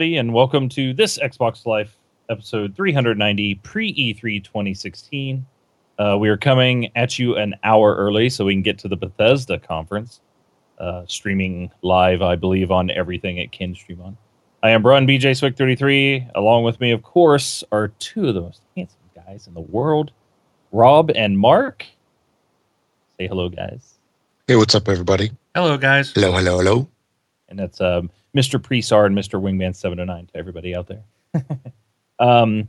Hello, everybody, and welcome to this Xbox Life episode 390 pre E3 2016. Uh, we are coming at you an hour early so we can get to the Bethesda conference, uh, streaming live, I believe, on everything it can stream on. I am Brun BJ Swick 33. Along with me, of course, are two of the most handsome guys in the world, Rob and Mark. Say hello, guys. Hey, what's up, everybody? Hello, guys. Hello, hello, hello. and that's um, Mr. Presar and Mr. Wingman seven hundred nine to everybody out there. um,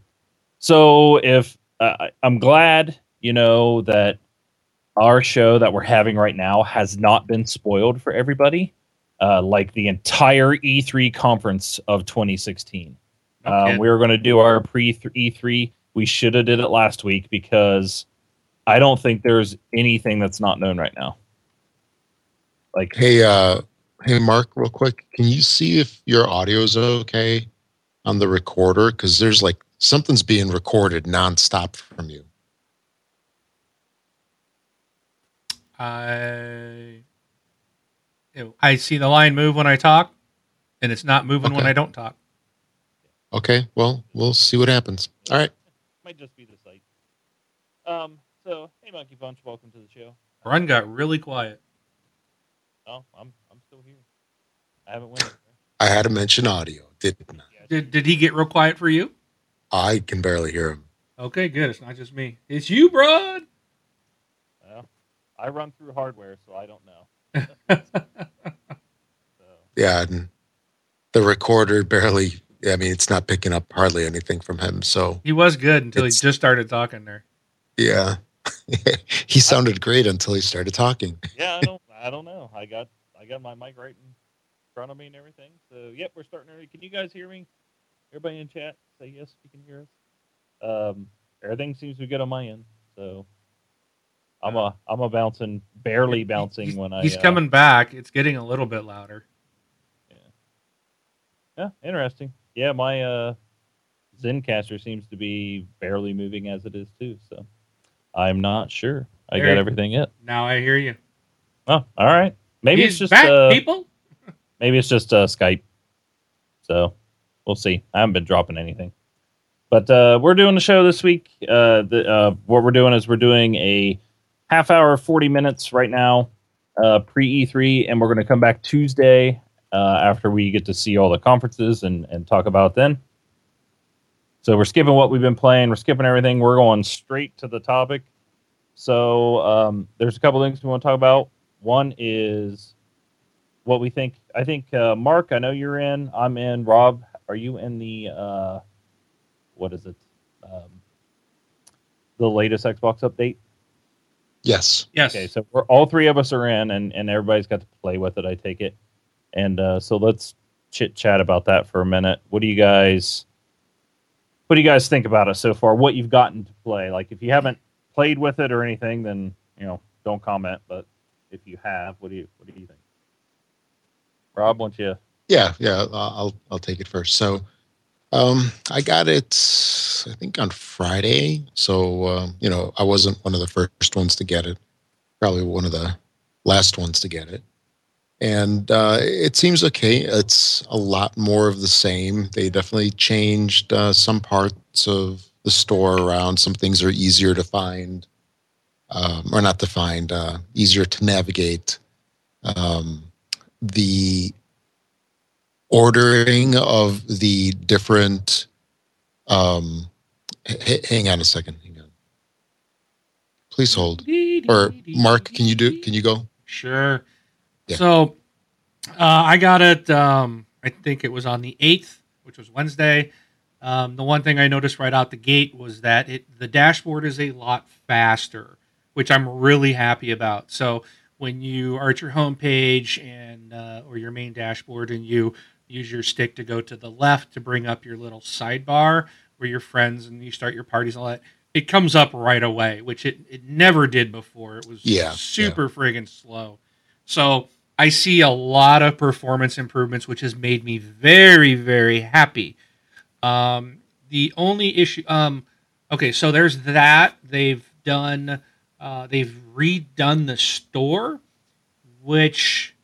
so if uh, I- I'm glad you know that our show that we're having right now has not been spoiled for everybody, uh, like the entire E3 conference of 2016. No Um, we were going to do our pre E3. We should have did it last week because I don't think there's anything that's not known right now. Like Hey, uh, hey, Mark, real quick, can you see if your audio is okay on the recorder? Because there's like something's being recorded nonstop from you. I I see the line move when I talk, and it's not moving when I don't talk. Okay, well, we'll see what happens. All right. might just be the site. Um. So, hey, Monkey Punch, welcome to the show. Brun got really quiet. Oh, I'm I'm still here. I haven't went. I had to mention audio, didn't I? Did did he get real quiet for you? I can barely hear him. Okay, good. It's not just me. It's you, Brad. well, I run through hardware, so I don't know. So, Yeah, and the recorder barely, I mean, it's not picking up hardly anything from him. So, he was good until he just started talking there. yeah, he sounded great until he started talking. yeah, I don't I don't know. I got I got my mic right in front of me and everything. So, yep, we're starting early. Can you guys hear me? Everybody in chat, say yes. if You can hear us. Um, everything seems to be good on my end. So. I'm a I'm a bouncing, barely bouncing He's, when I. he's uh, coming back. It's getting a little bit louder. Yeah, Yeah. interesting. Yeah, my uh Zencastr seems to be barely moving as it is too, so I'm not sure. I There got you- everything it. Now I hear you. Oh, all right. Maybe He's it's just back, uh, people. Maybe it's just uh, Skype. So we'll see. I haven't been dropping anything, but uh, we're doing the show this week. Uh, the, uh, what we're doing is we're doing a half hour, forty minutes right now, uh, pre E3, and we're going to come back Tuesday uh, after we get to see all the conferences and and talk about then. So we're skipping what we've been playing. We're skipping everything. We're going straight to the topic. So um, there's a couple things we want to talk about. One is what we think. I think uh, Mark, I know you're in. I'm in. Rob, are you in the uh, what is it? Um, the latest Xbox update. Yes. Yes. Okay, so we're all three of us are in, and and everybody's got to play with it. I take it, and uh, so let's chit chat about that for a minute. What do you guys? What do you guys think about it so far? What you've gotten to play? Like, if you haven't played with it or anything, then you know, don't comment. But if you have, what do you what do you think? Rob, won't you? Yeah, yeah, I'll I'll- take it first. So, um, I got it, I think on Friday. So, um, you know, I wasn't one of the first ones to get it. Probably one of the last ones to get it. And uh, it seems okay. It's a lot more of the same. They definitely changed uh, some parts of the store around. Some things are easier to find, um, or not to find, uh, easier to navigate. Um, the ordering of the different um h- hang on a second hang on please hold or mark can you do can you go Sure. Yeah. So uh, I got it. Um, I think it was on the eighth, which was Wednesday. Um, the one thing I noticed right out the gate was that it the dashboard is a lot faster, which I'm really happy about. So when you are at your home page and uh, or your main dashboard and you use your stick to go to the left to bring up your little sidebar where your friends and you start your parties and all that, it comes up right away, which it, it never did before. It was Yeah, super friggin' slow. So I see a lot of performance improvements, which has made me very, very happy. Um, the only issue, um, okay, so there's that. They've done, uh, they've redone the store, which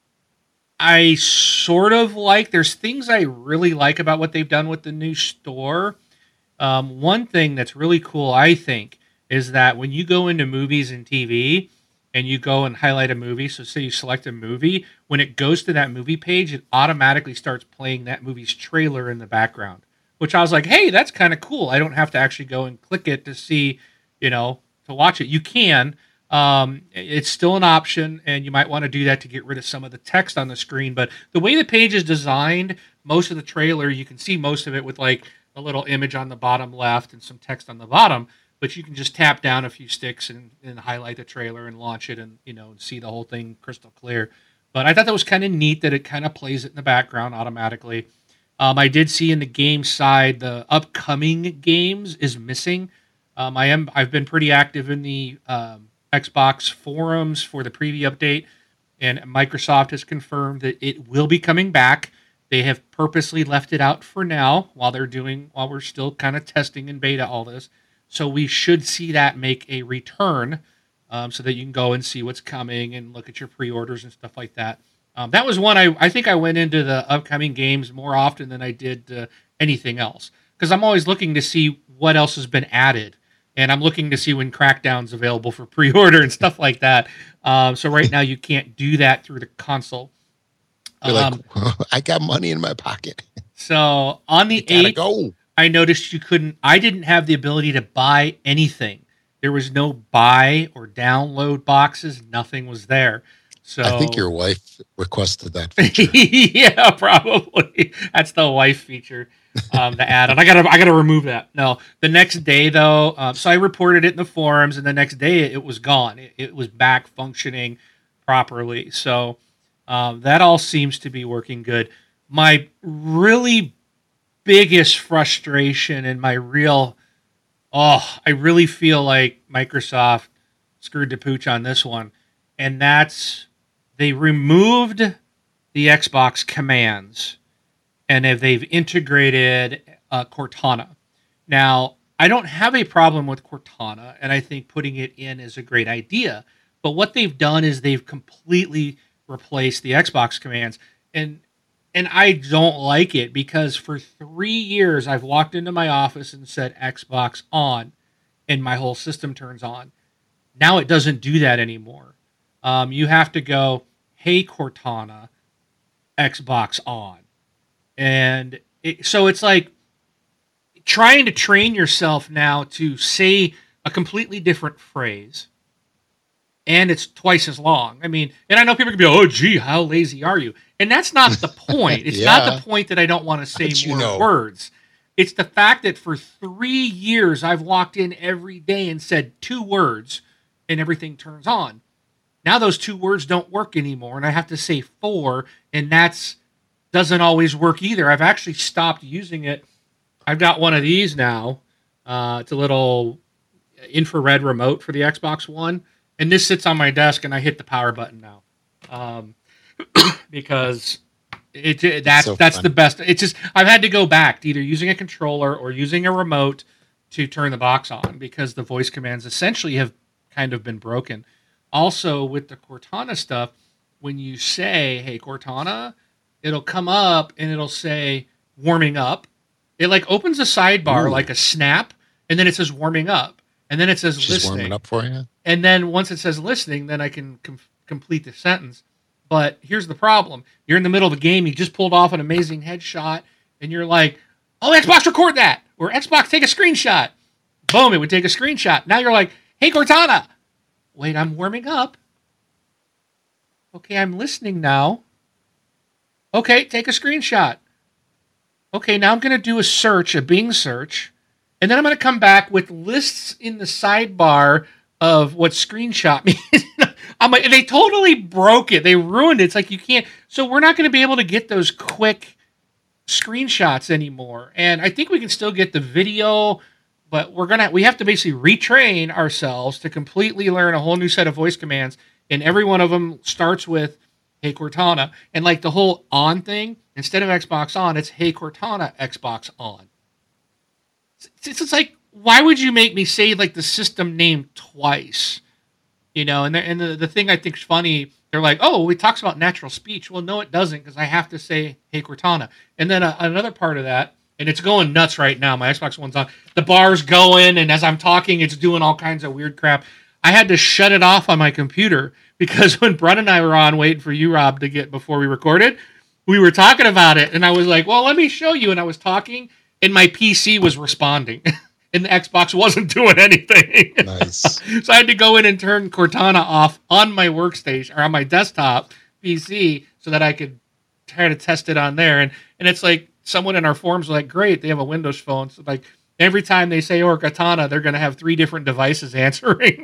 I sort of like. There's things I really like about what they've done with the new store. Um, one thing that's really cool, I think, is that when you go into movies and TV and you go and highlight a movie, so say you select a movie, when it goes to that movie page, it automatically starts playing that movie's trailer in the background. Which I was like, hey, that's kind of cool. I don't have to actually go and click it to see, you know, to watch it. You can, um, it's still an option, and you might want to do that to get rid of some of the text on the screen. But the way the page is designed, most of the trailer, you can see most of it with like a little image on the bottom left and some text on the bottom. But you can just tap down a few sticks and, and highlight the trailer and launch it, and you know, see the whole thing crystal clear. But I thought that was kind of neat that it kind of plays it in the background automatically. Um, I did see in the game side the upcoming games is missing. Um, I am I've been pretty active in the um, Xbox forums for the preview update, and Microsoft has confirmed that it will be coming back. They have purposely left it out for now while they're doing while we're still kind of testing in beta all this. So we should see that make a return, um, so that you can go and see what's coming and look at your pre-orders and stuff like that. Um, that was one I I think I went into the upcoming games more often than I did uh, anything else because I'm always looking to see what else has been added and I'm looking to see when Crackdown's available for pre-order and stuff like that. Um, so right now you can't do that through the console. You're like, um, I got money in my pocket. So on the eighth, go. I noticed you couldn't. I didn't have the ability to buy anything. There was no buy or download boxes. Nothing was there. So I think your wife requested that. yeah, probably. That's the wife feature um, the ad, and I gotta I gotta remove that. No, the next day though, um, so I reported it in the forums, and the next day it was gone. It, it was back functioning properly. So um, that all seems to be working good. My really biggest frustration and my real oh, I really feel like Microsoft screwed the pooch on this one, and that's they removed the Xbox commands and if they've integrated uh, Cortana. Now, I don't have a problem with Cortana, and I think putting it in is a great idea. But what they've done is they've completely replaced the Xbox commands, and and I don't like it because for three years I've walked into my office and said Xbox on, and my whole system turns on. Now it doesn't do that anymore. Um, you have to go, hey Cortana, Xbox on and it, so it's like trying to train yourself now to say a completely different phrase and it's twice as long. I mean, and I know people can be, oh, gee, how lazy are you? And that's not the point. It's yeah. not the point that I don't want to say but more know. words. It's the fact that for three years I've walked in every day and said two words and everything turns on. Now those two words don't work anymore, and I have to say four, and that's doesn't always work either. I've actually stopped using it. I've got one of these now. Uh, it's a little infrared remote for the Xbox One, and this sits on my desk, and I hit the power button now um, because it, it that's so that's the best. It's just I've had to go back to either using a controller or using a remote to turn the box on because the voice commands essentially have kind of been broken. Also, with the Cortana stuff, when you say, "Hey Cortana," it'll come up and it'll say warming up. It like opens a sidebar Ooh. like a snap, and then it says warming up, and then it says She's listening. warming up for you. And then once it says listening, then I can com- complete the sentence. But here's the problem: you're in the middle of a game, you just pulled off an amazing headshot, and you're like, "Oh, Xbox, record that!" or "Xbox, take a screenshot." Boom! It would take a screenshot. Now you're like, "Hey, Cortana, wait, I'm warming up." Okay, I'm listening now. Okay, take a screenshot. Okay, now I'm going to do a search, a Bing search, and then I'm going to come back with lists in the sidebar of what screenshot means. I'm like, they totally broke it. They ruined it. It's like you can't. So we're not going to be able to get those quick screenshots anymore. And I think we can still get the video, but we're gonna we have to basically retrain ourselves to completely learn a whole new set of voice commands. And every one of them starts with Hey Cortana, and like the whole on thing, instead of Xbox on, it's Hey Cortana, Xbox on. It's, it's like, why would you make me say like the system name twice? You know, and the, and the, the thing I think is funny they're like, oh, it talks about natural speech. Well, no, it doesn't because I have to say, hey, Cortana. And then uh, another part of that, and it's going nuts right now. My Xbox One's on. The bar's going, and as I'm talking, it's doing all kinds of weird crap. I had to shut it off on my computer because when Brett and I were on waiting for you, Rob, to get before we recorded, we were talking about it, and I was like, well, let me show you. And I was talking, and my PC was responding. and the Xbox wasn't doing anything. Nice. so I had to go in and turn Cortana off on my workstation or on my desktop PC so that I could try to test it on there. And and it's like someone in our forums was like, great, they have a Windows phone. So like every time they say or Cortana, they're gonna have three different devices answering.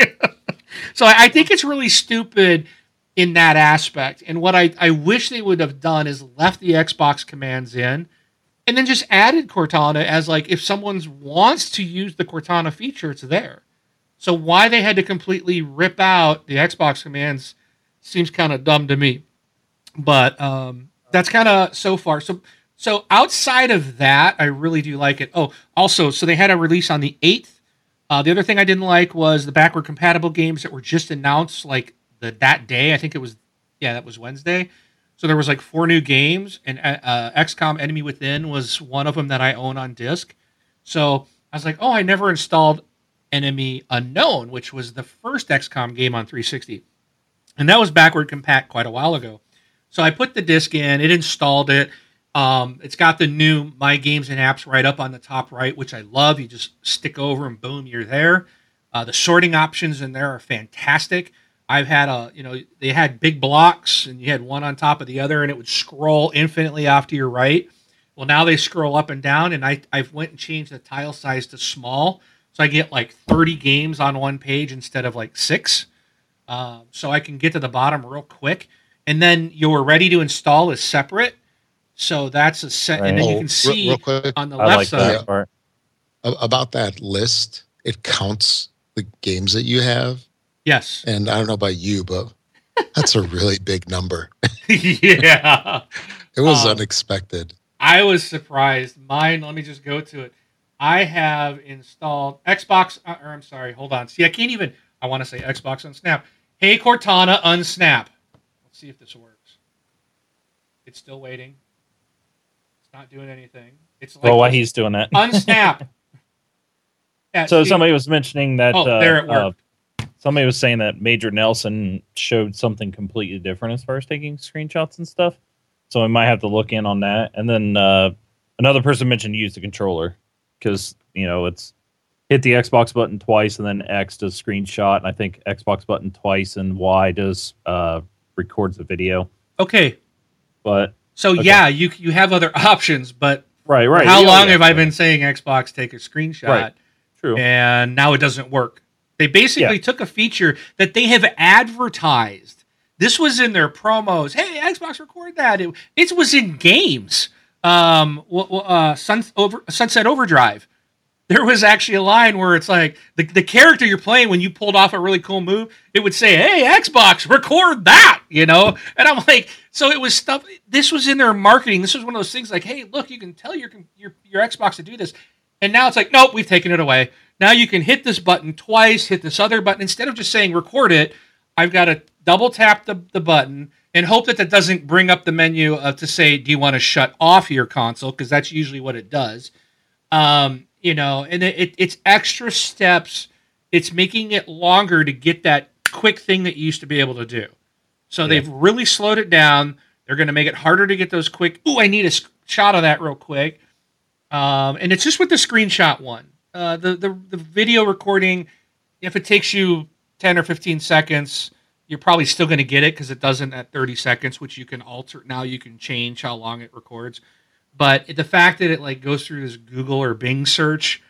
So I, think it's really stupid in that aspect. And what I, I wish they would have done is left the Xbox commands in and then just added Cortana as like if someone wants to use the Cortana feature, it's there. So why they had to completely rip out the Xbox commands seems kind of dumb to me. But um, that's kind of so far. So so outside of that, I really do like it. Oh, also, so they had a release on the eighth. Uh, the other thing I didn't like was the backward compatible games that were just announced like the that day. I think it was yeah, that was Wednesday. So there was like four new games, and uh, uh XCOM Enemy Within was one of them that I own on disc. So I was like, oh, I never installed Enemy Unknown, which was the first XCOM game on 360, and that was backward compat quite a while ago. So I put the disc in, it installed it. Um, it's got the new My Games and Apps right up on the top right, which I love. You just stick over and boom, you're there. Uh, the sorting options in there are fantastic. I've had a, you know, they had big blocks and you had one on top of the other and it would scroll infinitely off to your right. Well, now they scroll up and down and I, I've went and changed the tile size to small. So I get like 30 games on one page instead of like six. Uh, so I can get to the bottom real quick. And then your ready to install is separate. So that's a set. Right. And then you can see real, real on the I left like side. That about that list, it counts the games that you have Yes. And I don't know about you, but that's a really big number. yeah. it was um, unexpected. I was surprised. Mine, let me just go to it. I have installed Xbox, uh, or I'm sorry, hold on. See, I can't even, I want to say Xbox Unsnap. Hey, Cortana, unsnap. Let's see if this works. It's still waiting. Not doing anything. It's like well, while he's doing that, unsnap. so somebody was mentioning that. Oh, uh, there it worked. Uh, somebody was saying that Major Nelson showed something completely different as far as taking screenshots and stuff. So we might have to look in on that. And then uh, another person mentioned use the controller because you know it's hit the Xbox button twice and then X does screenshot, and I think Xbox button twice and Y does uh, records the video. Okay, but so okay. yeah, you you have other options, but right, right. How long have I been saying Xbox take a screenshot? Right. True. And now it doesn't work. They basically yeah. took a feature that they have advertised. This was in their promos. Hey, Xbox, record that. It, it was in games. Um, uh, Sun, over, Sunset Overdrive. There was actually a line where it's like the, the character you're playing when you pulled off a really cool move, it would say, Hey, Xbox, record that, you know? And I'm like, so it was stuff. This was in their marketing. This was one of those things like, Hey, look, you can tell your, your, your Xbox to do this. And now it's like, nope, we've taken it away. Now you can hit this button twice, hit this other button. Instead of just saying record it, I've got to double tap the, the button and hope that that doesn't bring up the menu uh, to say, do you want to shut off your console? Because that's usually what it does. Um, you know, and it, it, it's extra steps. It's making it longer to get that quick thing that you used to be able to do. So yeah. they've really slowed it down. They're going to make it harder to get those quick. Ooh, I need a shot of that real quick. Um, and it's just with the screenshot one. Uh, the, the the video recording, if it takes you ten or fifteen seconds, you're probably still going to get it because it doesn't at thirty seconds, which you can alter. Now you can change how long it records. But the fact that it like goes through this Google or Bing search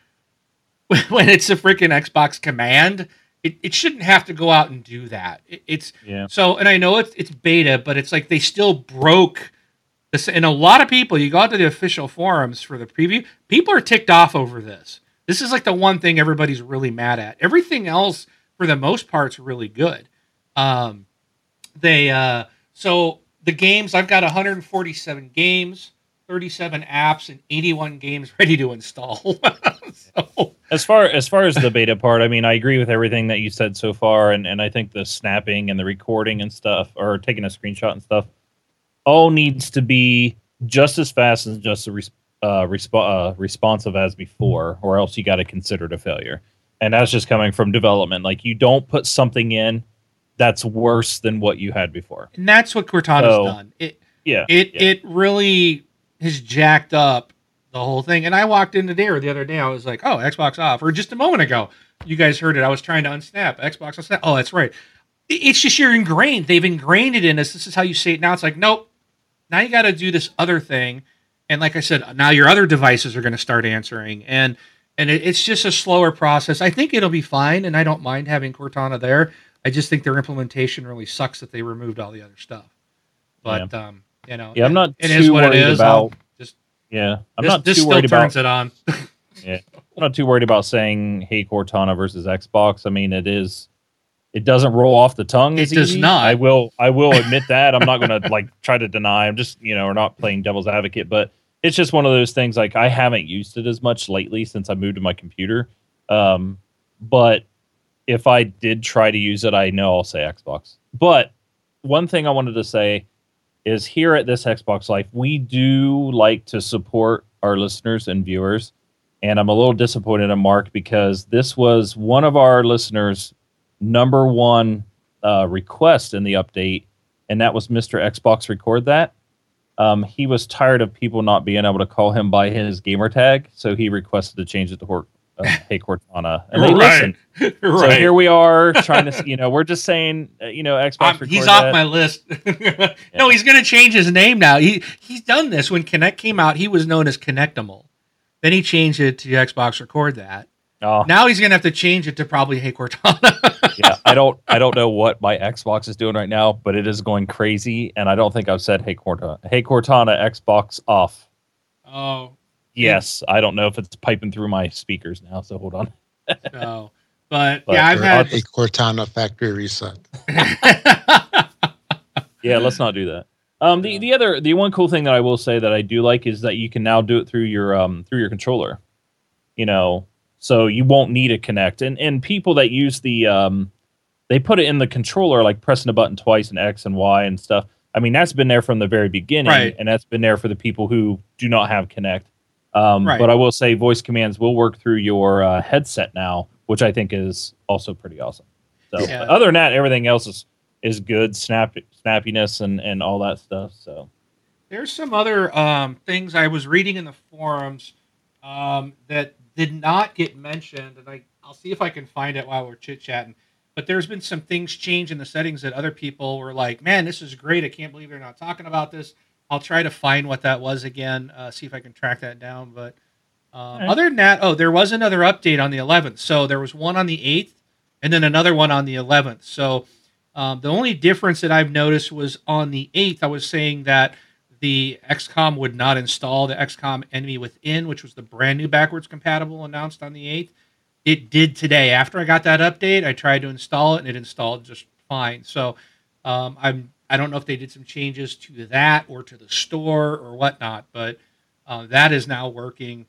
when it's a freaking Xbox command, it, it shouldn't have to go out and do that. It, it's yeah. So, and I know it's it's beta, but it's like they still broke this. And a lot of people, you go out to the official forums for the preview, people are ticked off over this. This is like the one thing everybody's really mad at. Everything else, for the most part, is really good. Um, they uh, so the games I've got 147 games. 37 apps and 81 games ready to install. so, as far as far as the beta part, I mean, I agree with everything that you said so far, and and I think the snapping and the recording and stuff, or taking a screenshot and stuff, all needs to be just as fast and just as uh, resp- uh, responsive as before, or else you got to consider it a failure. And that's just coming from development. Like you don't put something in that's worse than what you had before. And that's what Cortana's so, done. It yeah, it yeah. it really has jacked up the whole thing. And I walked into there the other day. I was like, oh, Xbox off. Or just a moment ago, you guys heard it. I was trying to unsnap Xbox unsnap. Oh, that's right. It's just you're ingrained. They've ingrained it in us. This is how you say it now. It's like, nope. Now you got to do this other thing. And like I said, now your other devices are going to start answering. And and it, it's just a slower process. I think it'll be fine. And I don't mind having Cortana there. I just think their implementation really sucks that they removed all the other stuff. But yeah. um, you know, yeah, I'm not. It is what it is. About, I'll just yeah, I'm this, not this too worried still turns about. it on. yeah, I'm not too worried about saying "Hey Cortana" versus Xbox. I mean, it is. It doesn't roll off the tongue. It does easy. not. I will. I will admit that. I'm not going to like try to deny. I'm just you know, we're not playing devil's advocate, but it's just one of those things. Like I haven't used it as much lately since I moved to my computer. Um, but if I did try to use it, I know I'll say Xbox. But one thing I wanted to say is here at this Xbox Life, we do like to support our listeners and viewers. And I'm a little disappointed in Mark because this was one of our listeners' number one uh, request in the update, and that was Mr. Xbox Record That. Um, he was tired of people not being able to call him by his gamer tag, so he requested to change it to Hey Cortana, and they right. listen. right. So here we are trying to, you know, we're just saying, uh, you know, Xbox. he's off my list. yeah. No, he's going to change his name now. He he's done this. When Kinect came out, he was known as Kinectimal. Then he changed it to Xbox Record That. Oh. Now he's gonna have to change it to probably Hey Cortana. yeah, I don't I don't know what my Xbox is doing right now, but it is going crazy, and I don't think I've said Hey Cortana. Hey Cortana, Xbox off. Oh, Yes, I don't know if it's piping through my speakers now. So hold on. so, but, but yeah, I've had a Cortana factory reset. yeah, let's not do that. Um, the, the other the one cool thing that I will say that I do like is that you can now do it through your um through your controller. You know, so you won't need a Kinect. And and people that use the um they put it in the controller like pressing a button twice and X and Y and stuff. I mean, that's been there from the very beginning, right. and that's been there for the people who do not have Kinect. Um, right. But I will say voice commands will work through your uh, headset now, which I think is also pretty awesome. So yeah. other than that, everything else is is good, snap snappiness and and all that stuff. So there's some other um, things I was reading in the forums um, that did not get mentioned, and I I'll see if I can find it while we're chit chatting. But there's been some things change in the settings that other people were like, "Man, this is great! I can't believe they're not talking about this." I'll try to find what that was again, uh, see if I can track that down. But um, right. other than that, oh, there was another update on the 11th. So there was one on the 8th and then another one on the 11th. So um, the only difference that I've noticed was on the 8th, I was saying that the XCOM would not install the XCOM Enemy Within, which was the brand new backwards compatible announced on the 8th. It did today. After I got that update, I tried to install it and it installed just fine. So um, I'm I don't know if they did some changes to that or to the store or whatnot, but uh, that is now working.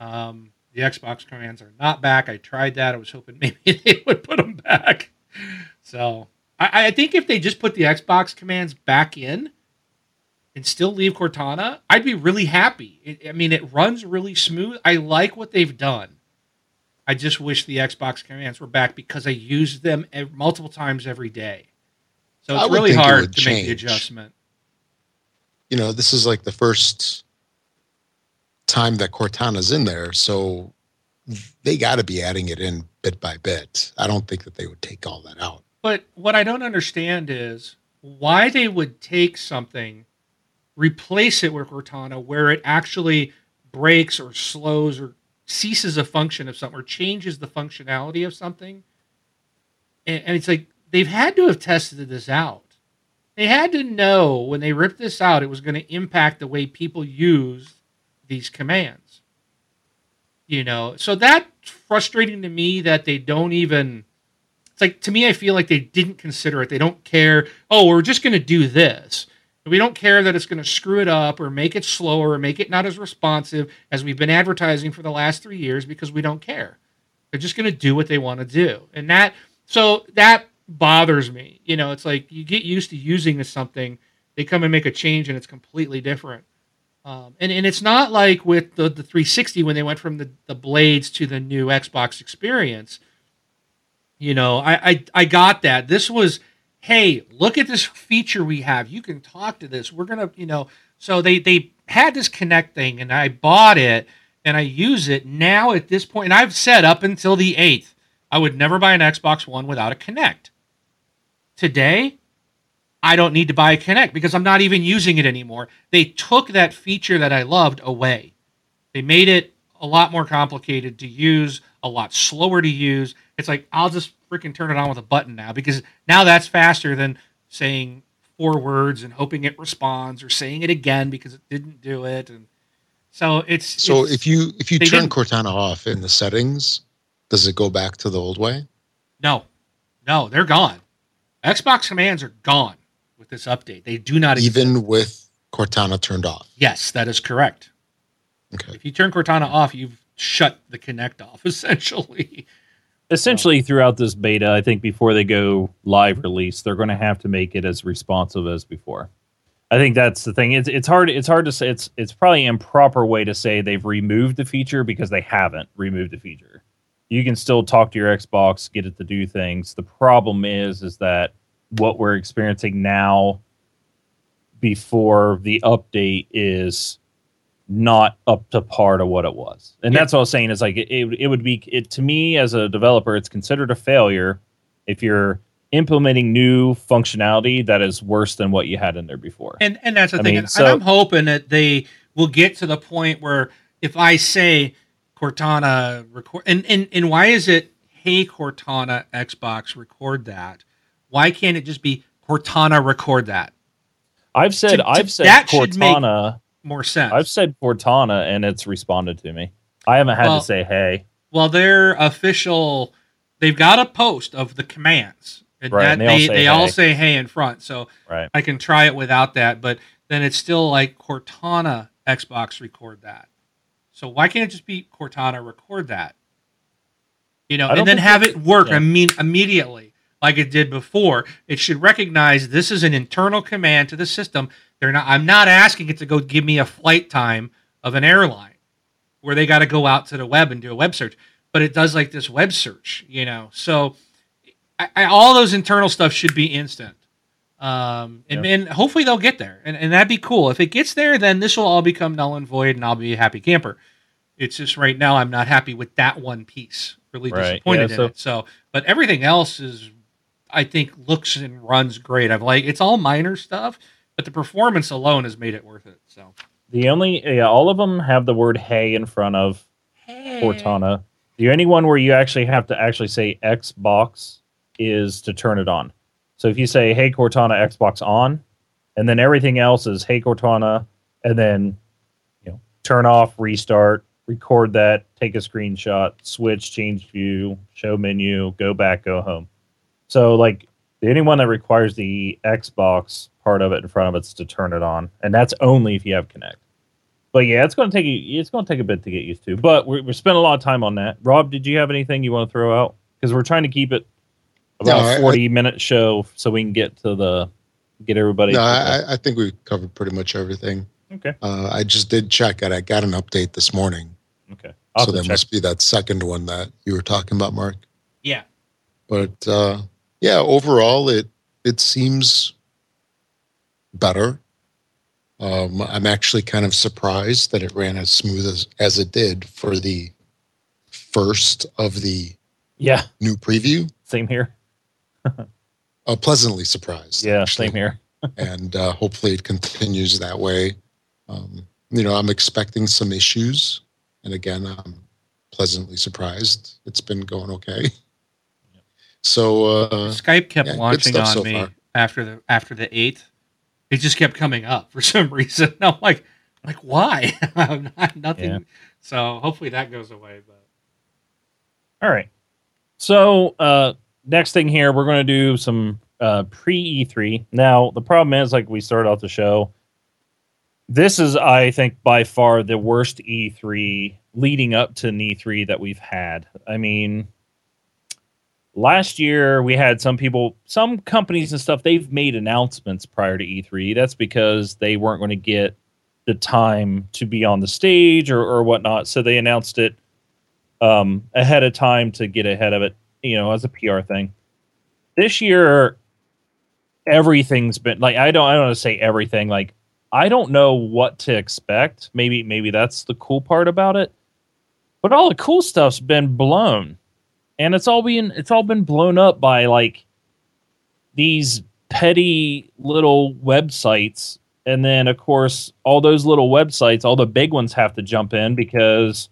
Um, the Xbox commands are not back. I tried that. I was hoping maybe they would put them back. So I, I think if they just put the Xbox commands back in and still leave Cortana, I'd be really happy. It, I mean, it runs really smooth. I like what they've done. I just wish the Xbox commands were back because I use them multiple times every day. So it's really hard to change. make the adjustment. You know, this is like the first time that Cortana's in there, so they got to be adding it in bit by bit. I don't think that they would take all that out. But what I don't understand is why they would take something, replace it with Cortana, where it actually breaks or slows or ceases a function of something or changes the functionality of something. And, and it's like they've had to have tested this out. They had to know when they ripped this out, it was going to impact the way people use these commands. You know, so that's frustrating to me that they don't even. It's like to me, I feel like they didn't consider it. They don't care. Oh, we're just going to do this, We don't care that it's going to screw it up or make it slower or make it not as responsive as we've been advertising for the last three years because we don't care. They're just going to do what they want to do. And that, so that bothers me. You know, it's like you get used to using something, they come and make a change and it's completely different. Um, and, and it's not like with the, the 360 when they went from the, the blades to the new Xbox experience. You know, I, I, I got that. This was, hey, look at this feature we have. You can talk to this. We're gonna, you know, so they they had this Kinect thing, and I bought it and I use it now at this point. And I've said up until the eighth, I would never buy an Xbox One without a Kinect. Today, I don't need to buy a Kinect because I'm not even using it anymore. They took that feature that I loved away. They made it a lot more complicated to use, a lot slower to use. It's like I'll just freaking turn it on with a button now because now that's faster than saying four words and hoping it responds or saying it again because it didn't do it and so it's So it's- if you if you turn Cortana off in the settings, does it go back to the old way? no no they're gone xbox commands are gone with this update they do not exist. Even with Cortana turned off. yes that is correct Okay. if you turn cortana off you've shut the Kinect off essentially essentially throughout this beta, I think before they go live release, they're going to have to make it as responsive as before. I think that's the thing. It's it's hard it's hard to say. It's it's probably improper way to say they've removed the feature because they haven't removed the feature. You can still talk to your Xbox, get it to do things. The problem is is that what we're experiencing now before the update is not up to par to what it was. And Yeah. that's what I was saying is like it, it, it would be it to me as a developer, it's considered a failure if you're implementing new functionality that is worse than what you had in there before. And and that's the I thing. mean, and, so- and I'm hoping that they will get to the point where if I say Cortana record and, and and why is it hey Cortana Xbox record that? Why can't it just be Cortana record that? I've said to- to- I've said that Cortana. More sense. I've said Cortana and it's responded to me. I haven't had Well- to say hey. well, their official they've got a post of the commands. And Right, that and they all they, say they all hey. say hey in front. So Right. I can try it without that, but then it's still like Cortana Xbox record that. So why can't it just be Cortana record that? You know, and then have it work yeah. imme- immediately like it did before. It should recognize this is an internal command to the system. They're not I'm not asking it to go give me a flight time of an airline where they got to go out to the web and do a web search, but it does like this web search, you know. So I, I, all those internal stuff should be instant. Um, and, and hopefully they'll get there, and, and that'd be cool. If it gets there, then this will all become null and void, and I'll be a happy camper. It's just right now I'm not happy with that one piece. Really Right, disappointed yeah, in it. So, but everything else is, I think, looks and runs great. I've like it's all minor stuff, but the performance alone has made it worth it. So, The only yeah, all of them have the word hey in front of hey. Cortana. The only one where you actually have to actually say Xbox is to turn it on. So if you say Hey Cortana Xbox on, and then everything else is Hey Cortana, and then you know turn off, restart, record that, take a screenshot, switch, change view, show menu, go back, go home. So like the only one that requires the Xbox part of it in front of it's to turn it on, and that's only if you have Kinect. But yeah, it's going to take you. It's going to take a bit to get used to. But we're, we're spending a lot of time on that. Rob, did you have anything you want to throw out? Because we're trying to keep it about No, I- a forty minute show so we can get to the get everybody. No, I, I think we covered pretty much everything. okay, Uh, I just did check it. I got an update this morning, okay. I'll so there check. must be that second one that you were talking about, Mark. yeah, But uh, yeah, overall, it it seems better. Um, I'm actually kind of surprised that it ran as smooth as, as it did for the first of the Yeah, new preview. same here. Uh, pleasantly surprised. Yeah, actually. same here. and uh, hopefully it continues that way. Um, you know, I'm expecting some issues, and again, I'm pleasantly surprised. It's been going okay. So uh, Skype kept yeah, launching on so me far. after the after the eighth. It just kept coming up for some reason. I'm like, like why? I'm not, nothing. Yeah. So hopefully that goes away. But All right. So uh, next thing here, we're going to do some uh, pre E3. Now the problem is, like we started off the show, this is I think by far the worst E3 leading up to an E3 that we've had. I mean, last year we had some people, some companies and stuff. They've made announcements prior to E3. That's because they weren't going to get the time to be on the stage or, or whatnot. So they announced it um, ahead of time to get ahead of it, you know, as a PR thing. This year, everything's been like I don't I don't want to say everything. Like I don't know what to expect. Maybe maybe that's the cool part about it. But all the cool stuff's been blown. And it's all been it's all been blown up by like these petty little websites and then of course all those little websites all the big ones have to jump in because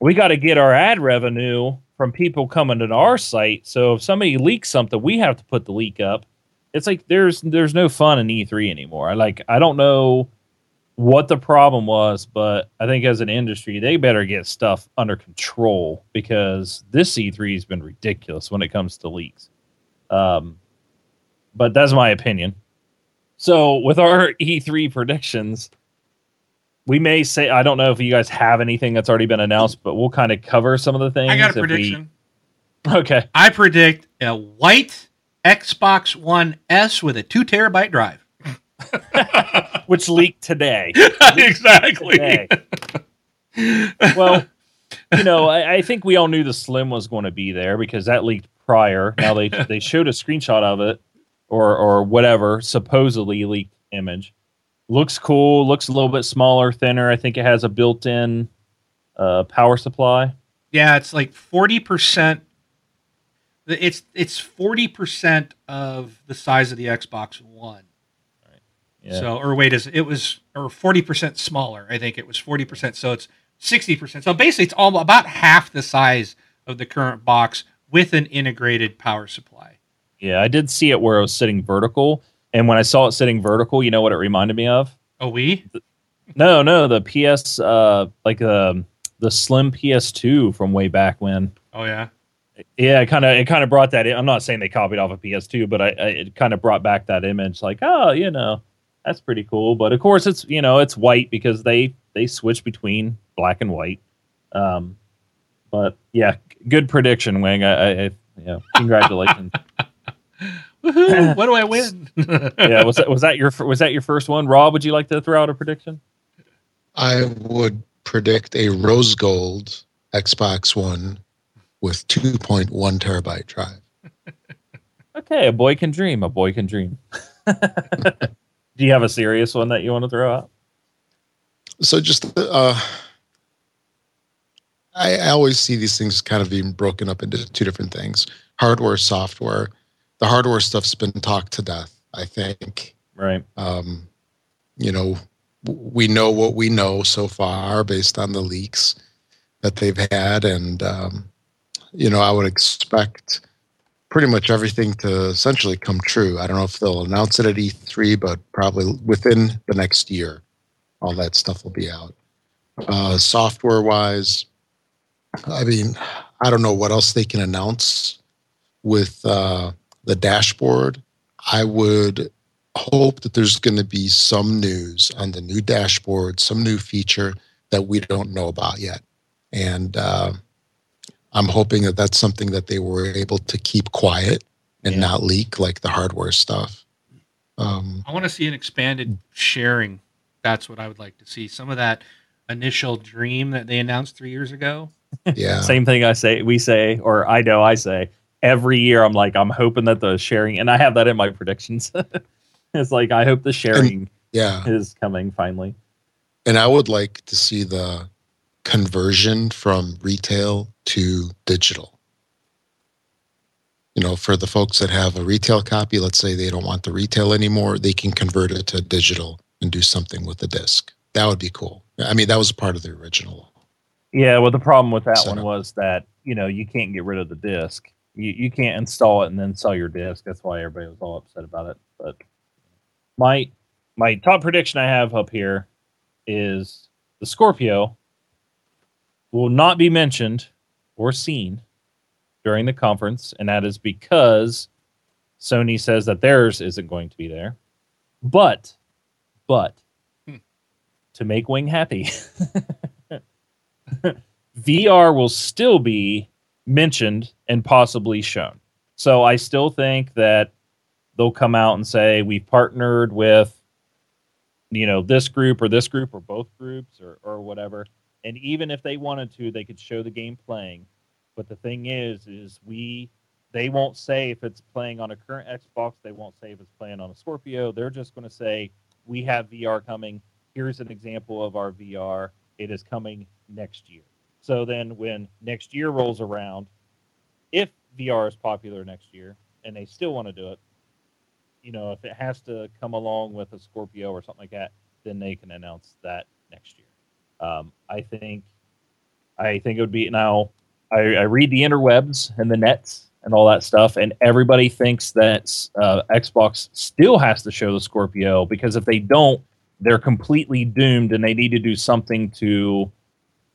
we got to get our ad revenue from people coming to our site so if somebody leaks something we have to put the leak up it's like there's there's no fun in e3 anymore I like i don't know what the problem was but i think as an industry they better get stuff under control because this e3 has been ridiculous when it comes to leaks um, but that's my opinion so with our E3 predictions, we may say I don't know if you guys have anything that's already been announced, but we'll kind of cover some of the things. I got a if we- prediction. okay. I predict a white Xbox One S with a two terabyte drive. Which leaked today. exactly. today. well, you know, I, I think we all knew the Slim was going to be there because that leaked prior. Now they they showed a screenshot of it or or whatever supposedly leaked image. Looks cool. Looks a little bit smaller, thinner. I think it has a built-in uh, power supply. Yeah, it's like forty percent. It's it's forty percent of the size of the Xbox One. Right. Yeah. So, or wait, is it was or forty percent smaller? I think it was forty percent. So it's sixty percent. So basically, it's all about half the size of the current box with an integrated power supply. Yeah, I did see it where it was sitting vertical, and when I saw it sitting vertical, you know what it reminded me of? Oh, we? No, no, the PS, uh, like the the slim PS2 from way back when. Oh yeah. Yeah, it kind of it kind of brought that. In. I'm not saying they copied off a of PS2, but I, I it kind of brought back that image. Like, oh, you know, that's pretty cool. But of course, it's you know it's white because they they switch between black and white. Um, but yeah, good prediction, Wing. I, I, I yeah, congratulations. Woohoo! what do I win? yeah, was that was that your was that your first one, Rob? Would you like to throw out a prediction? I would predict a rose gold Xbox One with 2.1 terabyte drive. Okay, a boy can dream. A boy can dream. Do you have a serious one that you want to throw out? So just uh, I, I always see these things kind of being broken up into two different things: hardware, software. The hardware stuff's been talked to death. I think. Right. Um, you know, w- we know what we know so far based on the leaks that they've had, and um, you know, I would expect pretty much everything to essentially come true. I don't know if they'll announce it at E3, but probably within the next year, all that stuff will be out. Uh, software wise, I mean, I don't know what else they can announce with uh, the dashboard. I would hope that there's going to be some news on the new dashboard, some new feature that we don't know about yet. And uh, I'm hoping that that's something that they were able to keep quiet and Yeah. not leak like the hardware stuff. Um, I want to see an expanded sharing. That's what I would like to see. Some of that initial dream that they announced three years ago. yeah. Same thing I say, we say, or I know I say every year. I'm like, I'm hoping that the sharing, and I have that in my predictions. it's like I hope the sharing Yeah. is coming finally. And I would like to see the conversion from retail to digital. You know, for the folks that have a retail copy, let's say they don't want the retail anymore, they can convert it to digital and do something with the disc. That would be cool. I mean, that was part of the original. Yeah, well, the problem with that one was that you know you can't get rid of the disc. You you can't install it and then sell your disc. That's why everybody was all upset about it. But my my top prediction I have up here is the Scorpio will not be mentioned or seen during the conference, and that is because Sony says that theirs isn't going to be there. But, but, Hmm. to make Wing happy, VR will still be mentioned and possibly shown. So I still think that they'll come out and say we've partnered with you know this group or this group or both groups or or whatever. And even if they wanted to, they could show the game playing. But the thing is, is we they won't say if it's playing on a current Xbox. They won't say if it's playing on a Scorpio. They're just going to say we have VR coming. Here's an example of our VR. It is coming next year. So then, when next year rolls around, if VR is popular next year and they still want to do it, you know, if it has to come along with a Scorpio or something like that, then they can announce that next year. Um, I think, I think it would be now. I, I read the interwebs and the nets and all that stuff, and everybody thinks that uh, Xbox still has to show the Scorpio because if they don't, they're completely doomed, and they need to do something to,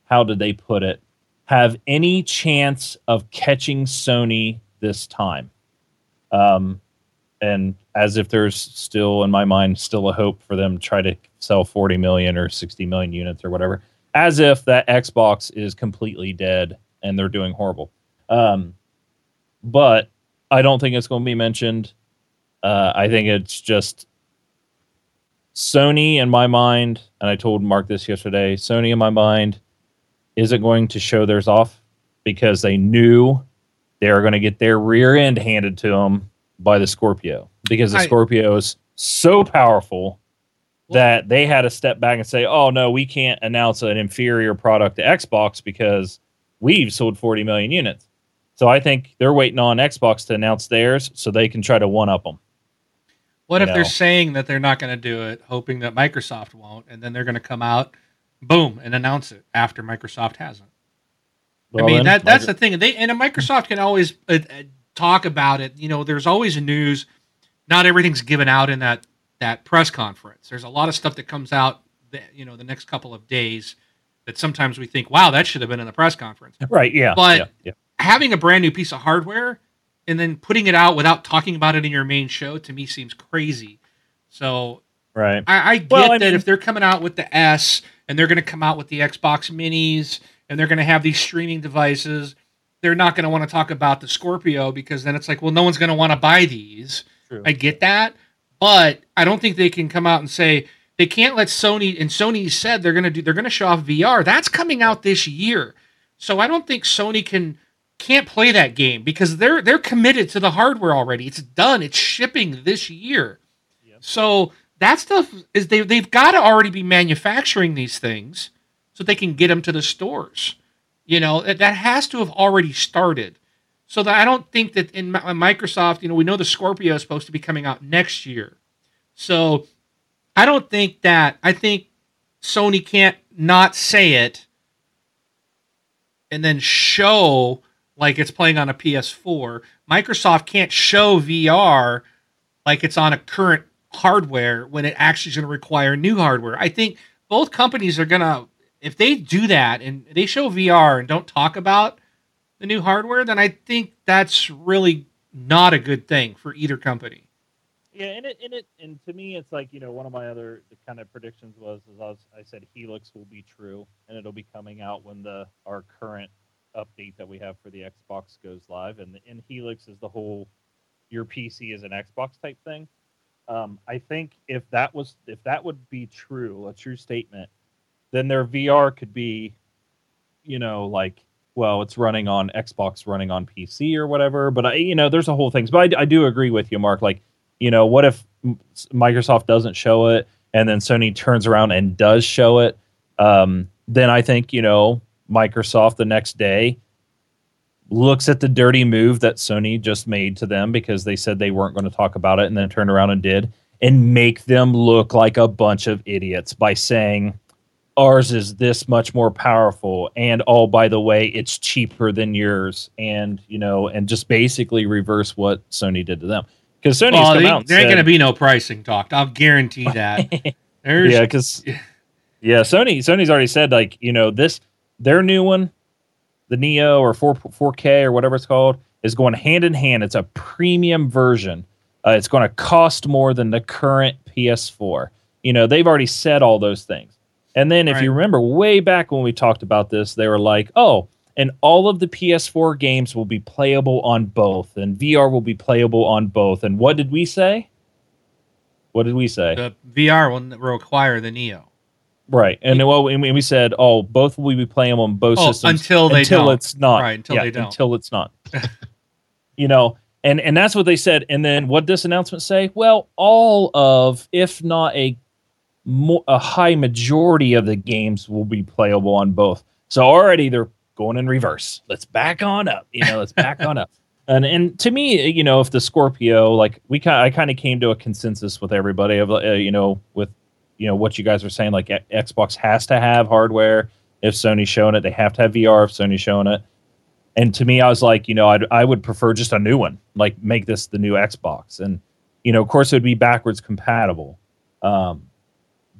how did they put it, have any chance of catching Sony this time. Um, and as if there's still in my mind still a hope for them to try to sell 40 million or 60 million units or whatever as if that xbox is completely dead and they're doing horrible. Um, but i don't think it's going to be mentioned. Uh, i think it's just sony in my mind and i told mark this yesterday sony in my mind isn't going to show theirs off because they knew they were going to get their rear end handed to them by the Scorpio because the I- Scorpio is so powerful Well- that they had to step back and say, "Oh no, we can't announce an inferior product to Xbox because we've sold 40 million units." So I think they're waiting on Xbox to announce theirs so they can try to one up them. What if you they're saying that they're not going to do it, hoping that Microsoft won't, and then they're going to come out, boom, and announce it after Microsoft hasn't? I mean, that that's the thing. They and Microsoft can always uh, uh, talk about it. You know, there's always news. Not everything's given out in that that press conference. There's a lot of stuff that comes out. That, you know, the next couple of days that sometimes we think, wow, that should have been in the press conference. right. Yeah, but- yeah, yeah. Having a brand new piece of hardware and then putting it out without talking about it in your main show to me seems crazy. So right. I, I get Well, I that mean- if they're coming out with the S and they're going to come out with the Xbox Minis and they're going to have these streaming devices, they're not going to want to talk about the Scorpio because then it's like, well, no one's going to want to buy these. True. I get that, but I don't think they can come out and say they can't let Sony and Sony said they're going to do they're going to show off VR. That's coming out this year. So I don't think Sony can can't play that game because they're they're committed to the hardware already. It's done. It's shipping this year. Yep. So that stuff is they they've got to already be manufacturing these things so they can get them to the stores. You know that has to have already started. So that I don't think that in uh, Microsoft, you know, we know the Scorpio is supposed to be coming out next year. So I don't think that I think Sony can't not say it and then show like it's playing on a PS4. Microsoft can't show VR like it's on a current hardware when it actually is going to require new hardware. I think both companies are going to if they do that and they show VR and don't talk about the new hardware, then I think that's really not a good thing for either company. Yeah, and it and it and to me, it's like you know one of my other kind of predictions was is I, was, I said Helix will be true, and it'll be coming out when the our current update that we have for the Xbox goes live, and in Helix is the whole your PC is an Xbox type thing. Um, I think if that was if that would be true, a true statement, then their VR could be, you know, like well, it's running on Xbox, running on PC or whatever. But I, you know, there's a whole thing. But I, I do agree with you, Mark. Like you know, what if Microsoft doesn't show it and then Sony turns around and does show it? Um, then I think, you know, Microsoft the next day looks at the dirty move that Sony just made to them because they said they weren't going to talk about it and then turned around and did and make them look like a bunch of idiots by saying ours is this much more powerful and oh by the way it's cheaper than yours and you know and just basically reverse what Sony did to them because Sony's Well, come they- out there ain't going to be no pricing talk. I'll guarantee that. Yeah, because yeah, Sony Sony's already said like you know this their new one, the Neo or four four K or whatever it's called, is going hand in hand. It's a premium version Uh, it's going to cost more than the current PS4. You know, they've already said all those things. And then, if Right. you remember way back when we talked about this, they were like, oh, and all of the PS4 games will be playable on both, and VR will be playable on both. And what did we say? What did we say? The VR will require the Neo. Right, and well, and we said, oh, both will be playing on both Oh, systems until they until don't. it's not. Right, until Yeah, they don't. Until it's not. you know, and and that's what they said. And then what this announcement say? Well, all of, if not a mo- a high majority of the games will be playable on both. So already they're going in reverse. Let's back on up. You know, let's back on up. And and to me, you know, if the Scorpio, like we kind, I kind of came to a consensus with everybody of, uh, you know, with you know what you guys were saying, like Xbox has to have hardware. If Sony's showing it, they have to have VR. If Sony's showing it, and to me, I was like, you know, I'd, I would prefer just a new one, like make this the new Xbox, and you know, of course, it would be backwards compatible. Um,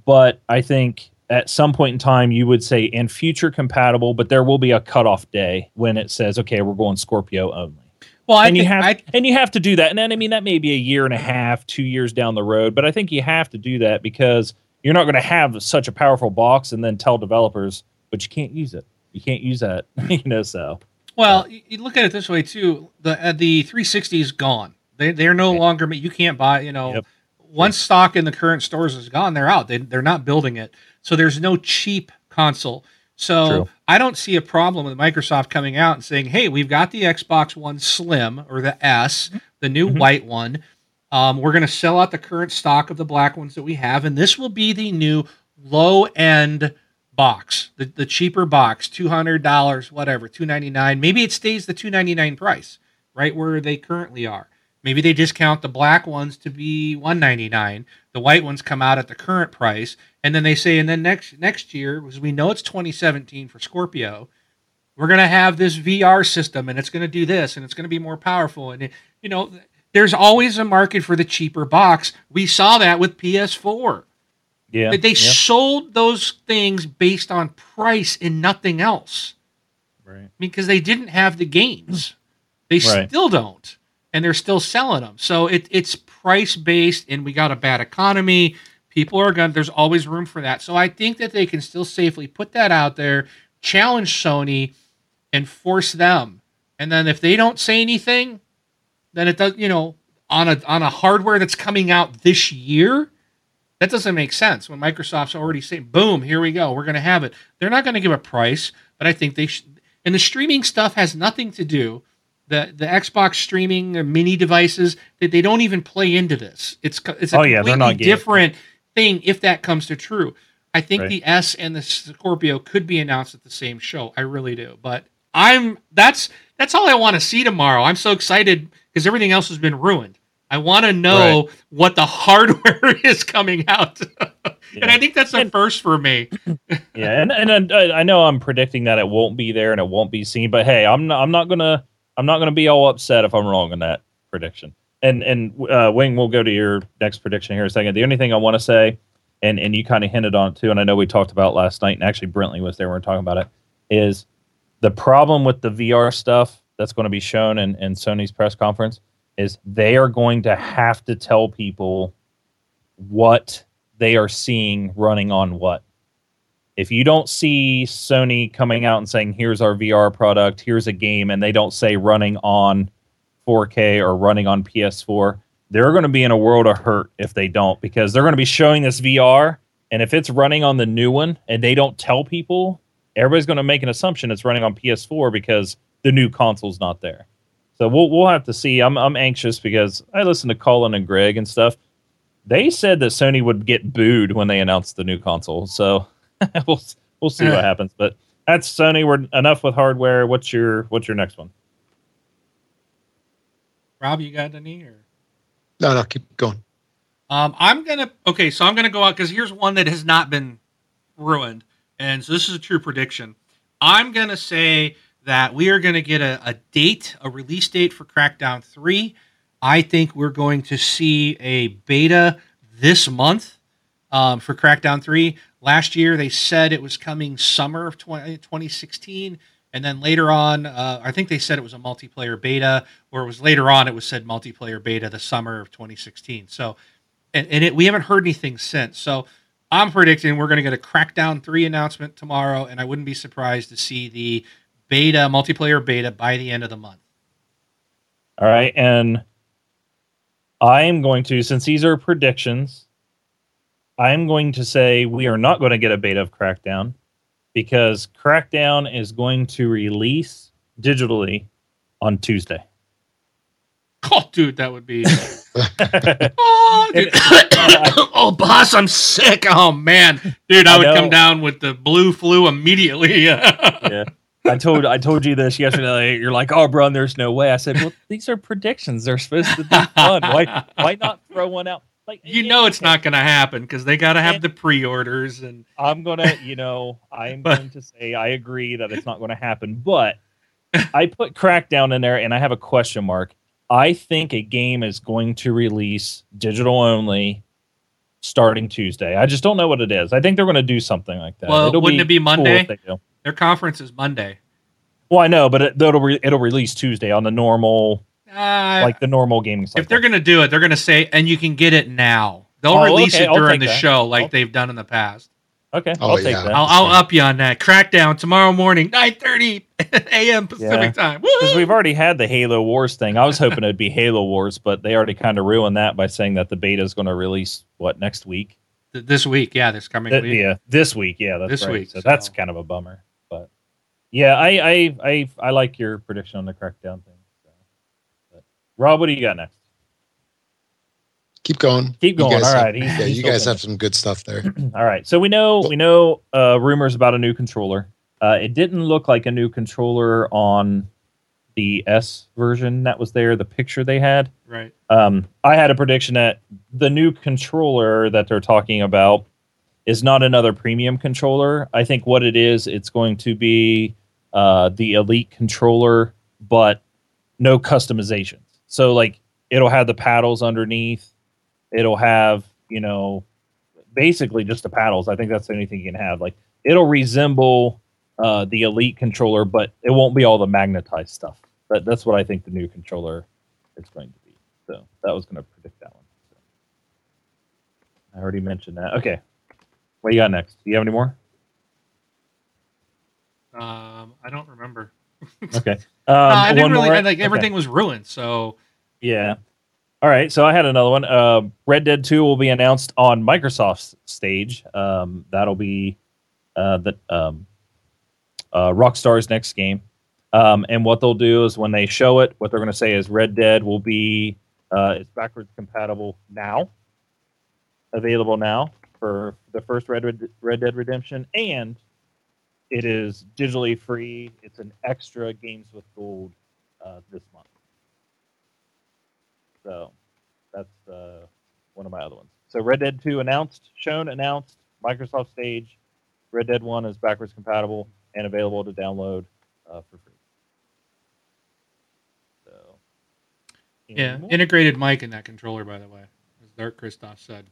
but I think at some point in time, you would say and future compatible, but there will be a cutoff day when it says, okay, we're going Scorpio only Well, I and you have I, and you have to do that. And then I mean that may be a year and a half, two years down the road, but I think you have to do that because you're not going to have such a powerful box and then tell developers, but you can't use it. You can't use that, you know. So Well, you you look at it this way too. The uh, the 360 is gone. They they're no Yeah. longer. You can't buy. You know, Yep. Once stock in the current stores is gone, they're out. They they're not building it. So there's no cheap console. So True. I don't see a problem with Microsoft coming out and saying, "Hey, we've got the Xbox One Slim or the S, the new Mhm. white one. Um, we're going to sell out the current stock of the black ones that we have, and this will be the new low end box, the, the cheaper box, two hundred dollars, whatever, two ninety nine. Maybe it stays the two ninety nine price, right where they currently are. Maybe they discount the black ones to be one ninety nine. The white ones come out at the current price, and then they say, and then next next year, because we know it's twenty seventeen for Scorpio, we're going to have this VR system, and it's going to do this, and it's going to be more powerful, and it, you know. There's always a market for the cheaper box. We saw that with PS4. yeah, they yeah. sold those things based on price and nothing else right. because they didn't have the games. They Right. still don't, and they're still selling them. So it, it's price based, and we got a bad economy. People are going. There's always room for that. So I think that they can still safely put that out there, challenge Sony, and force them. And then if they don't say anything, then it does. You know, on a on a hardware that's coming out this year, that doesn't make sense. When Microsoft's already saying, "Boom, here we go, we're going to have it." They're not going to give a price, but I think they should. And the streaming stuff has nothing to do. The the Xbox streaming the mini devices that they don't even play into this. It's it's a Oh, yeah, completely not getting different thing if that comes to true. I think Right. the S and the Scorpio could be announced at the same show. I really do. But I'm that's that's all I want to see tomorrow. I'm so excited because everything else has been ruined. I want to know what the hardware is coming out. and I think that's a And- first for me. yeah, and and uh, I know I'm predicting that it won't be there and it won't be seen, but hey, I'm not, I'm not gonna I'm not gonna be all upset if I'm wrong on that prediction. And and uh, Wing, we'll go to your next prediction here in a second. The only thing I want to say, and and you kind of hinted on it too, and I know we talked about last night, and actually Brentley was there we were talking about it, is the problem with the VR stuff that's going to be shown in, in Sony's press conference is they are going to have to tell people what they are seeing running on what if you don't see Sony coming out and saying, here's our VR product, here's a game, and they don't say running on 4K or running on PS4, they're going to be in a world of hurt if they don't, because they're going to be showing this VR. And if it's running on the new one and they don't tell people, everybody's going to make an assumption it's running on PS4 because the new console's not there. So we'll, we'll have to see. I'm, I'm anxious because I listen to Colin and Greg and stuff. They said that Sony would get booed when they announced the new console. So we'll we'll see what happens. But that's Sony. We're enough with hardware. What's your what's your next one? Rob, you got any? Or No, no, keep going. um, I'm gonna okay. So I'm gonna go out because here's one that has not been ruined, and so this is a true prediction. I'm gonna say that we are gonna get a, a date, a release date for Crackdown Three. I think we're going to see a beta this month um, for Crackdown 3. Last year, they said it was coming summer of 20, 2016, and then later on, uh, I think they said it was a multiplayer beta, or it was later on it was said multiplayer beta the summer of 2016. So, and, and it, we haven't heard anything since. So, I'm predicting we're going to get a Crackdown three announcement tomorrow, and I wouldn't be surprised to see the beta multiplayer beta by the end of the month. All right, and I am going to, since these are predictions, I am going to say we are not going to get a beta of Crackdown because Crackdown is going to release digitally on Tuesday. Oh, dude, that would be. oh, dude. oh, boss, I'm sick. Oh man, dude, I, I would know. come down with the blue flu immediately. yeah. I told I told you this yesterday. You're like, oh, bro, there's no way. I said, well, these are predictions. They're supposed to be fun. Why why not throw one out? Like you know, it's not going to happen because they got to have the pre-orders and. I'm gonna, you know, I'm But- going to say I agree that it's not going to happen, but I put Crackdown in there, and I have a question mark. I think a game is going to release digital only starting Tuesday. I just don't know what it is. I think they're going to do something like that. Well, wouldn't it be Monday? if they. Their conference is Monday. Well, I know, but it, it'll re- it'll release Tuesday on the normal, Uh, like the normal gaming cycle. if they're going to do it, they're going to say, and you can get it now. They'll Oh, release okay, it during the that. show like I'll- they've done in the past. okay, Oh, I'll take yeah. that. I'll, I'll up you on that. Crackdown tomorrow morning, 9.30 a.m. Pacific Yeah. time. Because we've already had the Halo Wars thing. I was hoping it'd be Halo Wars, but they already kind of ruined that by saying that the beta is going to release what next week. Th- This week, yeah, this coming Th- week. yeah, this week. Yeah, that's This right. week, So, that's kind of a bummer. But yeah, I I I, I like your prediction on the crackdown thing. So. But, Rob, what do you got next? Keep going. Keep going. guys All have- right. He's- yeah, he's you still guys have some good stuff there. All right. So we know we know uh, rumors about a new controller. Uh, it didn't look like a new controller on the S version that was there. The picture they had. Right. Um, I had a prediction that the new controller that they're talking about is not another premium controller. I think what it is, it's going to be uh, the elite controller, but no customizations. So like it'll have the paddles underneath. It'll have you know basically just the paddles. I think that's the only thing you can have. Like it'll resemble uh, the elite controller, but it won't be all the magnetized stuff. But that's what I think the new controller is going to be. So that was going to predict that one. So. I already mentioned that. Okay, what you got next? Do you have any more? Um, I don't remember. Okay, um, Uh, I didn't really? I, like Okay. everything was ruined. So Yeah. All right. So I had another one. Uh, Red Dead 2 will be announced on Microsoft's stage. Um, that'll be uh, the um, uh, Rockstar's next game. Um, and what they'll do is when they show it, what they're going to say is Red Dead will be uh, it's backwards compatible now, available now for the first Red, Red Red Dead Redemption, and it is digitally free. It's an extra Games with Gold uh, this month. So that's uh, one of my other ones. So Red Dead 2 announced, shown, announced, Microsoft stage. Red Dead 1 is backwards compatible and available to download uh, for free. So, yeah, more? integrated mic in that controller, by the way, as Dark Christoph said.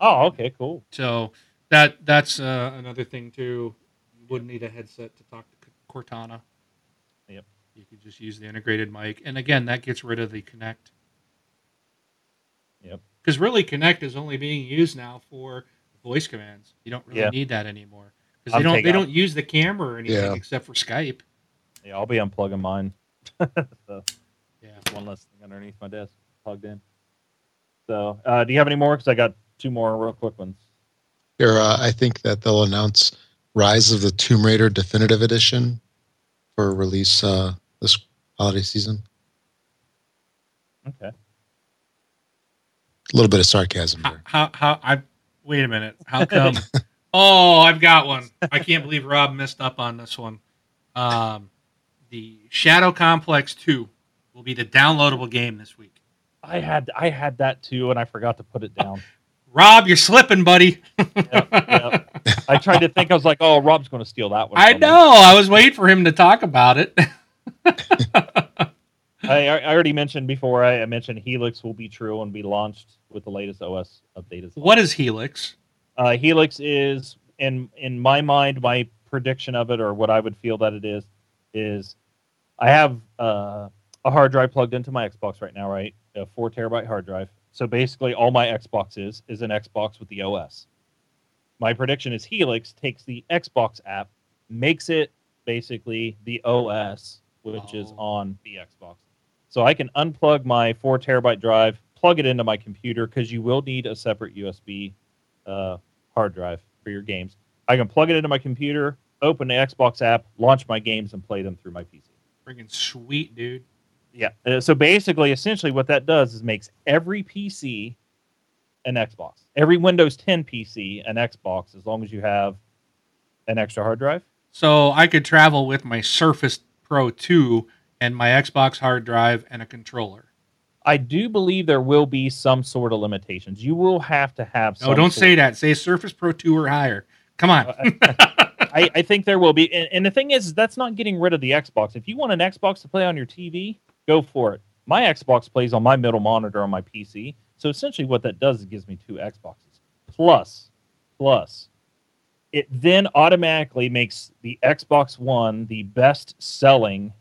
oh, okay, cool. So that that's uh, another thing too. You wouldn't need a headset to talk to Cortana. Yep. You could just use the integrated mic, and again, that gets rid of the Kinect. Yep. Because really, Kinect is only being used now for voice commands. You don't really Yeah. need that anymore because they don't they out- don't use the camera or anything Yeah. except for Skype. Yeah, I'll be unplugging mine. so, Yeah. one less thing underneath my desk plugged in. So, uh, do you have any more? Because I got two more real quick ones. Here, uh, I think that they'll announce Rise of the Tomb Raider Definitive Edition for release uh, this holiday season. Okay. A little bit of sarcasm How, there. how how I wait a minute. How come? oh, I've got one. I can't believe Rob messed up on this one. Um, the Shadow Complex Two will be the downloadable game this week. I had I had that too, and I forgot to put it down. Rob, you're slipping, buddy. Yep, yep. I tried to think. I was like, "Oh, Rob's going to steal that one." I from me. know. I was waiting for him to talk about it. I, I already mentioned before. I, I mentioned Helix will be true and be launched with the latest OS update. As well. what is Helix? Uh, Helix is in in my mind, my prediction of it, or what I would feel that it is. is I have uh, a hard drive plugged into my Xbox right now, right? A four terabyte hard drive. So basically, all my Xbox is is an Xbox with the OS. My prediction is Helix takes the Xbox app, makes it basically the OS, which is Oh. on the Xbox. So I can unplug my four terabyte drive, plug it into my computer because you will need a separate USB uh, hard drive for your games. I can plug it into my computer, open the Xbox app, launch my games, and play them through my PC. Freaking sweet, dude. Yeah. Uh, so basically, essentially, what that does is makes every PC an Xbox. Every Windows 10 PC an Xbox, as long as you have an extra hard drive. So I could travel with my Surface Pro 2 and my Xbox hard drive and a controller. I do believe there will be some sort of limitations. You will have to have. No, don't say that. Say Surface Pro 2 or higher. Come on. Uh, I, I think there will be. And, and the thing is, that's not getting rid of the Xbox. If you want an Xbox to play on your TV, go for it. My Xbox plays on my middle monitor on my PC. So essentially, what that does is it gives me two Xboxes. Plus, plus, it then automatically makes the Xbox One the best selling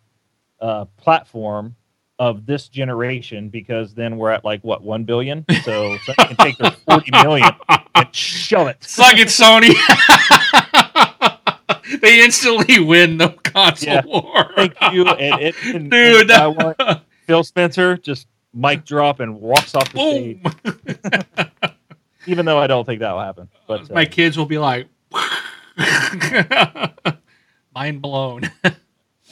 uh, platform of this generation because then we're at like what one billion. So, can take their forty million and shove it. Suck it, Sony. they instantly win the console Yeah. war. Thank you. And it, and, Dude, and I want Phil Spencer just mic drop and walks off the stage, even though I don't think that will happen. But uh, My kids will be like, mind blown.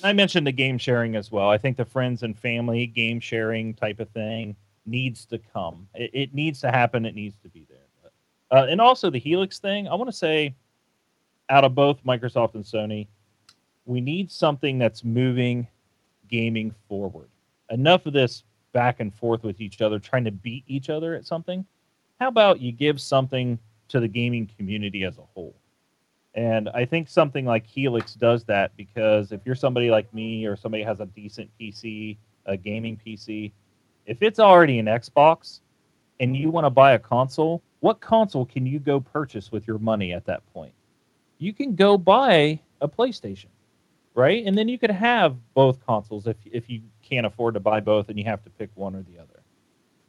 I mentioned the game sharing as well. I think the friends and family game sharing type of thing needs to come. It, it needs to happen. It needs to be there. But, uh, and also the Helix thing. I want to say, out of both Microsoft and Sony, we need something that's moving gaming forward. Enough of this back and forth with each other, trying to beat each other at something. How about you give something to the gaming community as a whole? And I think something like Helix does that because if you're somebody like me or somebody has a decent PC, a gaming PC, if it's already an Xbox and you want to buy a console, what console can you go purchase with your money at that point? You can go buy a PlayStation, right? And then you could have both consoles if if you can't afford to buy both and you have to pick one or the other.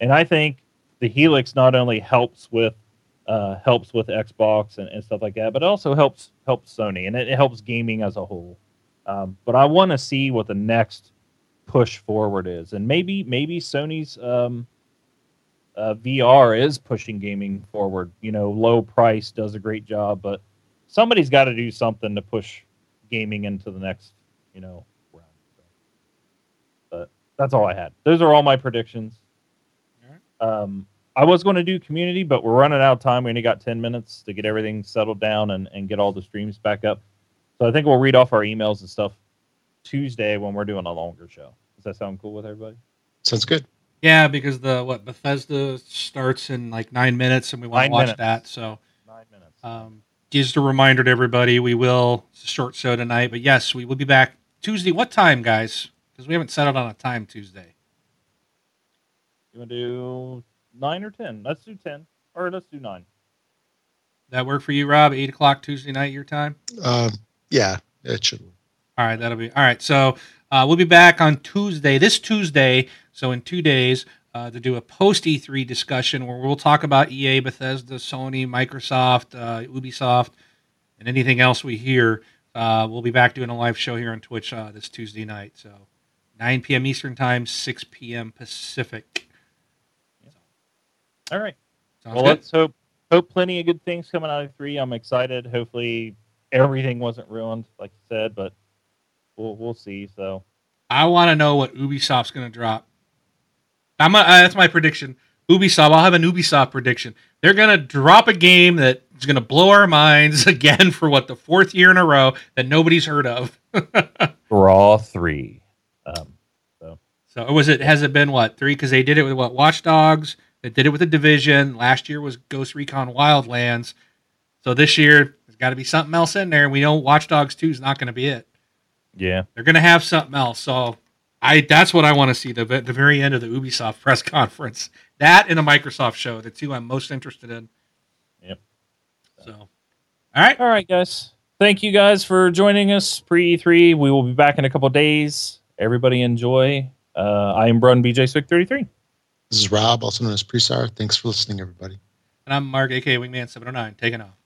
And I think the Helix not only helps with uh, helps with Xbox and, and stuff like that, but it also helps helps Sony and it, it helps gaming as a whole. Um, but I want to see what the next push forward is, and maybe maybe Sony's um, uh, VR is pushing gaming forward. You know, low price does a great job, but somebody's got to do something to push gaming into the next you know round. So, but that's all I had. Those are all my predictions. Um, I was going to do community, but we're running out of time. We only got 10 minutes to get everything settled down and, and get all the streams back up. So I think we'll read off our emails and stuff Tuesday when we're doing a longer show. Does that sound cool with everybody? Sounds good. yeah, because the what Bethesda starts in like nine minutes, and we want Nine to watch minutes. that. So, Nine minutes. um, just a reminder to everybody, we will it's a short show tonight, but yes, we will be back Tuesday. What time, guys? Because we haven't settled on a time Tuesday. you want to do nine or 10? Let's do 10. Or let's do nine. That work for you, Rob? Eight o'clock Tuesday night, your time. Um, yeah, it should. All right, that'll be all right. So uh, we'll be back on Tuesday, this Tuesday. So in two days, uh, to do a post E3 discussion where we'll talk about EA, Bethesda, Sony, Microsoft, uh, Ubisoft, and anything else we hear. Uh, we'll be back doing a live show here on Twitch uh, this Tuesday night. So 9 p.m. Eastern time, 6 p.m. Pacific. All right. Sounds well, good. let's hope hope plenty of good things coming out of three. I'm excited. Hopefully everything wasn't ruined, like you said, but we'll we'll see. So I want to know what Ubisoft's going to drop. I'm a, uh, that's my prediction. Ubisoft. I'll have an Ubisoft prediction. They're going to drop a game that is going to blow our minds again for what the fourth year in a row that nobody's heard of. Raw three. Um, So was it? Has it been what three? Because they did it with what Watch Dogs. They did it with the Division. Last year was Ghost Recon Wildlands. So this year there's got to be something else in there. We know Watch Dogs Two is not going to be it. yeah. They're going to have something else. So I that's what I want to see the the very end of the Ubisoft press conference. That and the Microsoft show, the two I'm most interested in. Yep. So, all right, All right, guys. thank you guys for joining us pre E3. We will be back in a couple days. Everybody enjoy. Uh, I am Brun BJ Swick 33. This is Rob, also known as Presar. Thanks for listening, everybody. And I'm Mark, aka Wingman709, taking off.